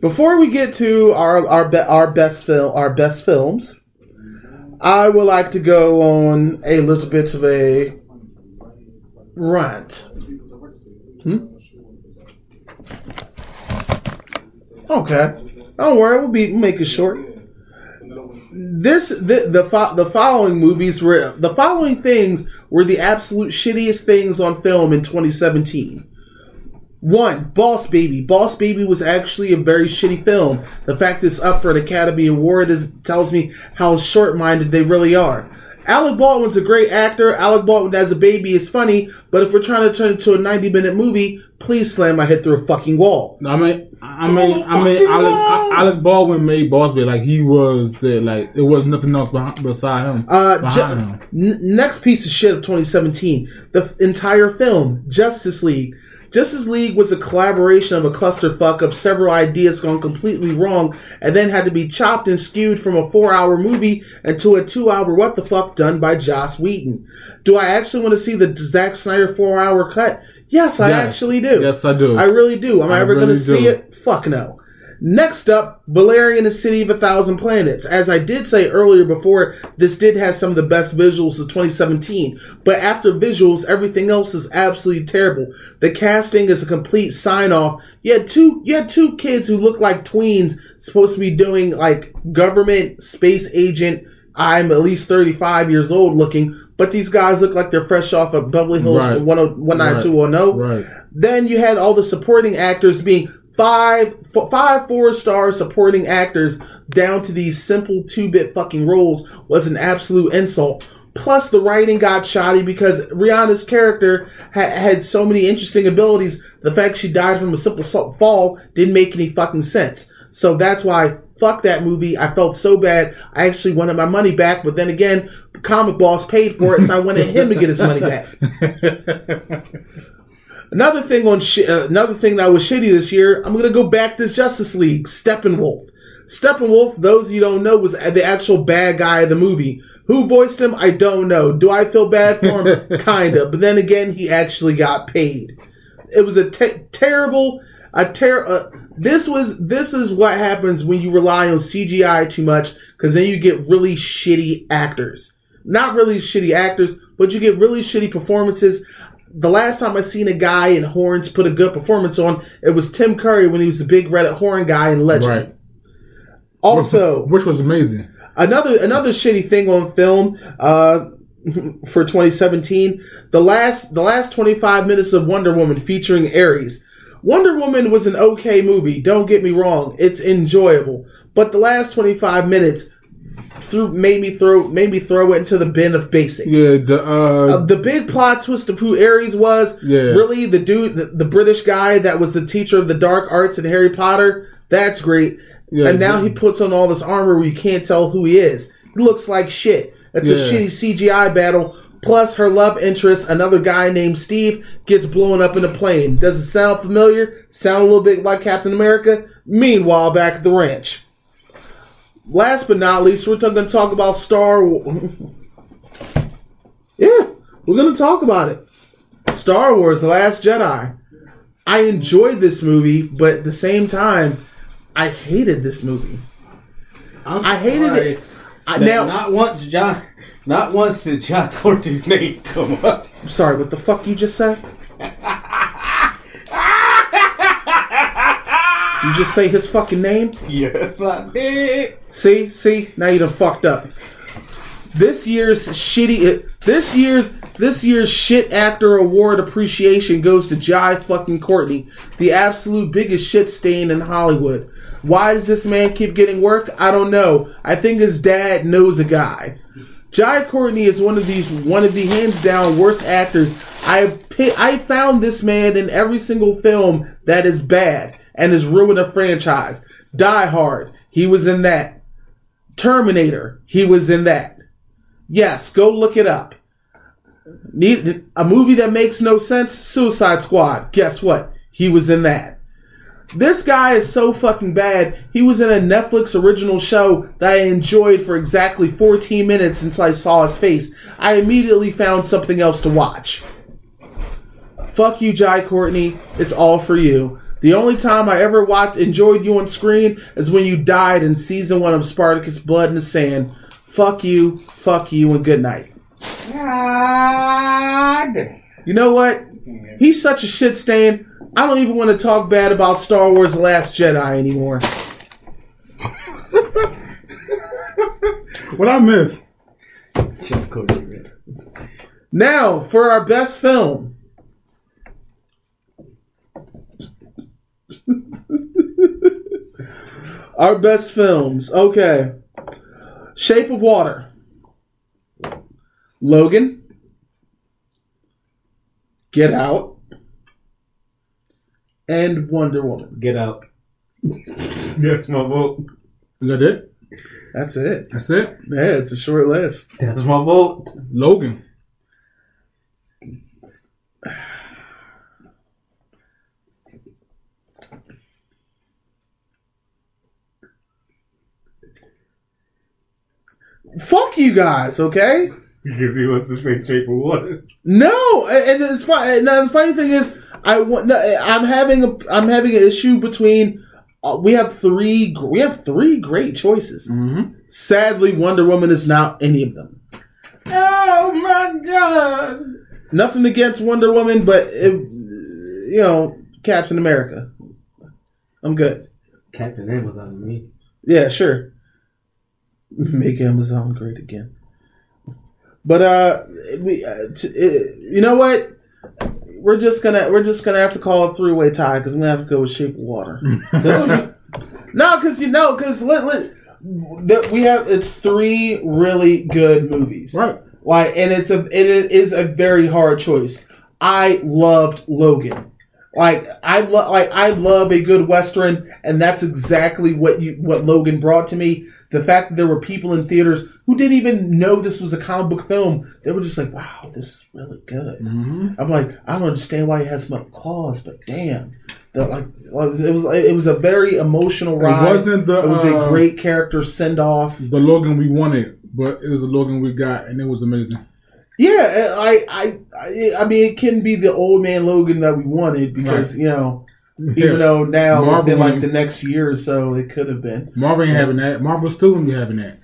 before we get to our our be, our best film our best films, I would like to go on a little bit of a rant. Hmm? Okay. Don't worry, we'll be we'll make it short. This the the, the following movies were the following things were the absolute shittiest things on film in 2017. One, Boss Baby. Boss Baby was actually a very shitty film. The fact it's up for an Academy Award is tells me how short-minded they really are. Alec Baldwin's a great actor. Alec Baldwin as a baby is funny, but if we're trying to turn it to a 90-minute movie, please slam my head through a fucking wall. I mean, I mean, I mean, Alec. Alec Baldwin made Boss Baby like he was uh, like it was nothing else behind, beside him. Uh, behind ju- him. n- next piece of shit of 2017, the f- entire film, Justice League. Justice League was a collaboration of a clusterfuck of several ideas gone completely wrong, and then had to be chopped and skewed from a four-hour movie into a two-hour what the fuck done by Joss Whedon. Do I actually want to see the Zack Snyder four-hour cut? Yes, I Yes. actually do. Yes, I do. I really do. Am I, I ever going to see it? Fuck no. Next up, Valerian, the City of a Thousand Planets. As I did say earlier before, this did have some of the best visuals of 2017. But after visuals, everything else is absolutely terrible. The casting is a complete sign off. You had two, you had two kids who look like tweens, supposed to be doing like government space agent. I'm at least 35 years old looking, but these guys look like they're fresh off of Beverly Hills Right. 19210. Right. Then you had all the supporting actors being five, five four star supporting actors down to these simple two bit fucking roles was an absolute insult. Plus, the writing got shoddy because Rihanna's character ha- had so many interesting abilities. The fact she died from a simple fall didn't make any fucking sense. So that's why, fuck that movie. I felt so bad. I actually wanted my money back, but then again, Comic Boss paid for it, so I wanted him to get his money back. Another thing on shi uh, another thing that was shitty this year. I'm gonna go back to Justice League. Steppenwolf. Steppenwolf. Those you don't know was the actual bad guy of the movie. Who voiced him? I don't know. Do I feel bad for him? Kinda. But then again, he actually got paid. It was a te- terrible. A ter- uh, This was. This is what happens when you rely on CGI too much, because then you get really shitty actors. Not really shitty actors, but you get really shitty performances the last time I seen a guy in horns put a good performance on, it was Tim Curry when he was the big red horn guy in Legend. Right. Also, which was amazing. another another shitty thing on film uh, for 2017, the last the last 25 minutes of Wonder Woman featuring Ares. Wonder Woman was an okay movie. Don't get me wrong, it's enjoyable. But the last 25 minutes threw made me throw made me throw it into the bin of basic. Yeah. The uh, Uh, the big plot twist of who Ares was, Yeah. really the dude, the, the British guy that was the teacher of the dark arts in Harry Potter. That's great. Yeah, and now the- he puts on all this armor where you can't tell who he is. He looks like shit. It's a shitty CGI battle. Plus, her love interest, another guy named Steve, gets blown up in a plane. Does it sound familiar? Sound a little bit like Captain America? Meanwhile, back at the ranch. Last but not least, we're going to talk about Star Wars. yeah, we're going to talk about it. Star Wars: The Last Jedi. I enjoyed this movie, but at the same time, I hated this movie. I hated it. I, now, not once John, not once did John Courtney's name come up. I'm sorry, what the fuck you just said? You just say his fucking name? Yes, I did. See, see, now you done fucked up. This year's shitty, uh, this year's this year's shit actor award appreciation goes to Jai fucking Courtney, the absolute biggest shit stain in Hollywood. Why does this man keep getting work? I don't know. I think his dad knows a guy. Jai Courtney is one of these one of the hands down worst actors. I've I found this man in every single film that is bad and has ruined a franchise. Die Hard, he was in that. Terminator, he was in that. Yes, go look it up. Need a movie that makes no sense? Suicide Squad. Guess what? He was in that. This guy is so fucking bad. He was in a Netflix original show that I enjoyed for exactly 14 minutes until I saw his face. I immediately found something else to watch. Fuck you, Jai Courtney. It's all for you. The only time I ever watched enjoyed you on screen is when you died in season one of Spartacus Blood in the Sand. Fuck you, fuck you, and good night. You know what? He's such a shit stain. I don't even want to talk bad about Star Wars The Last Jedi anymore. What I miss? John Courtney. Now, for our best film. our best films. Okay. Shape of Water. Logan. Get Out. And Wonder Woman. Get out. That's my vote. Is that it? That's it. That's it. Yeah, it's a short list. That's my vote. Logan. Fuck you guys, okay? Because he wants to say shape of water. No, and it's fine. Now the funny thing is, I want. No, I'm having a. I'm having an issue between. Uh, we have three. We have three great choices. Mm-hmm. Sadly, Wonder Woman is not any of them. Oh my god. Nothing against Wonder Woman, but it, you know, Captain America. I'm good. Captain Amazon me. Yeah, sure. Make Amazon great again. But uh, we, uh t- uh, you know what? We're just gonna we're just gonna have to call a three way tie because I'm gonna have to go with Shape of Water. no, because you know, because let, let, there- we have it's three really good movies, Right. Like, and it's a it is a very hard choice. I loved Logan. Like I love like I love a good western, and that's exactly what you what Logan brought to me. The fact that there were people in theaters who didn't even know this was a comic book film, they were just like, "Wow, this is really good." Mm-hmm. I'm like, I don't understand why he has some claws, but damn, the, like it was it was it was a very emotional ride. It wasn't the It was a uh, great character send off. the Logan we wanted, but it was the Logan we got, and it was amazing. Yeah, I, I, I, I mean, it can be the old man Logan that we wanted because Right. you know, even though now Marvel within like the next year or so, it could have been. Marvel ain't having that. Marvel still gonna be having that.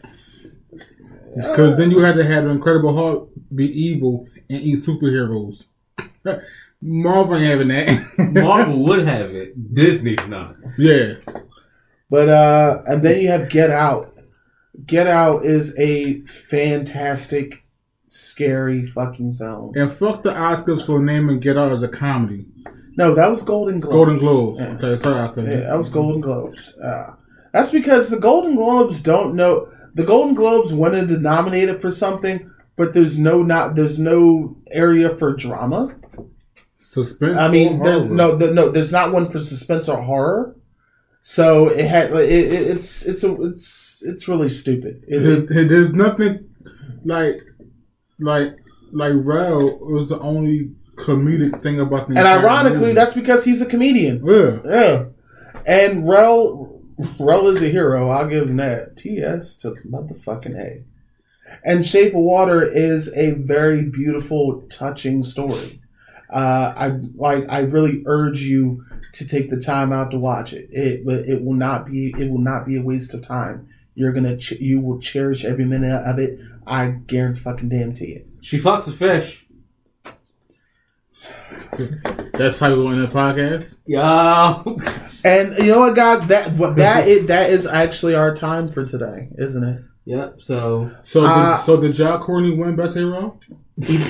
Because then you had to have the Incredible Hulk be evil and eat superheroes. Marvel ain't having that. Marvel would have it. Disney's not. yeah. But uh, and then you have Get Out. Get Out is a fantastic, scary fucking film. And fuck the Oscars for naming Get Out as a comedy. No, that was Golden Globes. Golden Globes. Yeah. Okay, sorry, I couldn't. Yeah, that was Golden Globes. Uh, that's because the Golden Globes don't know. The Golden Globes wanted to nominate it for something, but there's no not there's no area for drama. Suspense. I mean, or there's horror. no the, no there's not one for suspense or horror. So it had it, it, it's it's a it's it's really stupid. It- There's, there's nothing like like like Rel was the only comedic thing about the and ironically, movie. that's because he's a comedian. yeah. Yeah, and Rel Rel is a hero. I'll give him that. TS to motherfucking A. And Shape of Water is a very beautiful, touching story. Uh, I like. I really urge you to take the time out to watch it. It it will not be it will not be a waste of time. You're gonna ch- you will cherish every minute of it. I guarantee fucking damn to you. She fucks a fish. That's how we want the podcast. Yeah. And you know what, God? That what that is that is actually our time for today, isn't it? yep. So So, Uh, did, so did Jai Courtney win Best Hero? Eat,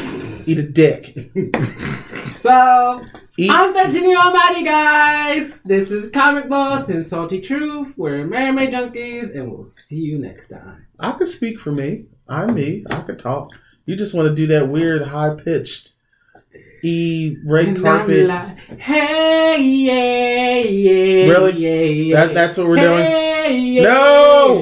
eat a dick. so Eat. I'm the Genie Almighty, guys. This is Comic Boss and Salty Truth. We're Amerime Junkies, and we'll see you next time. I could speak for me. I'm me. I could talk. You just want to do that weird high pitched E red carpet. like, hey, yeah, yeah, Really? yeah, yeah. That that's what we're doing. Hey, yeah, No!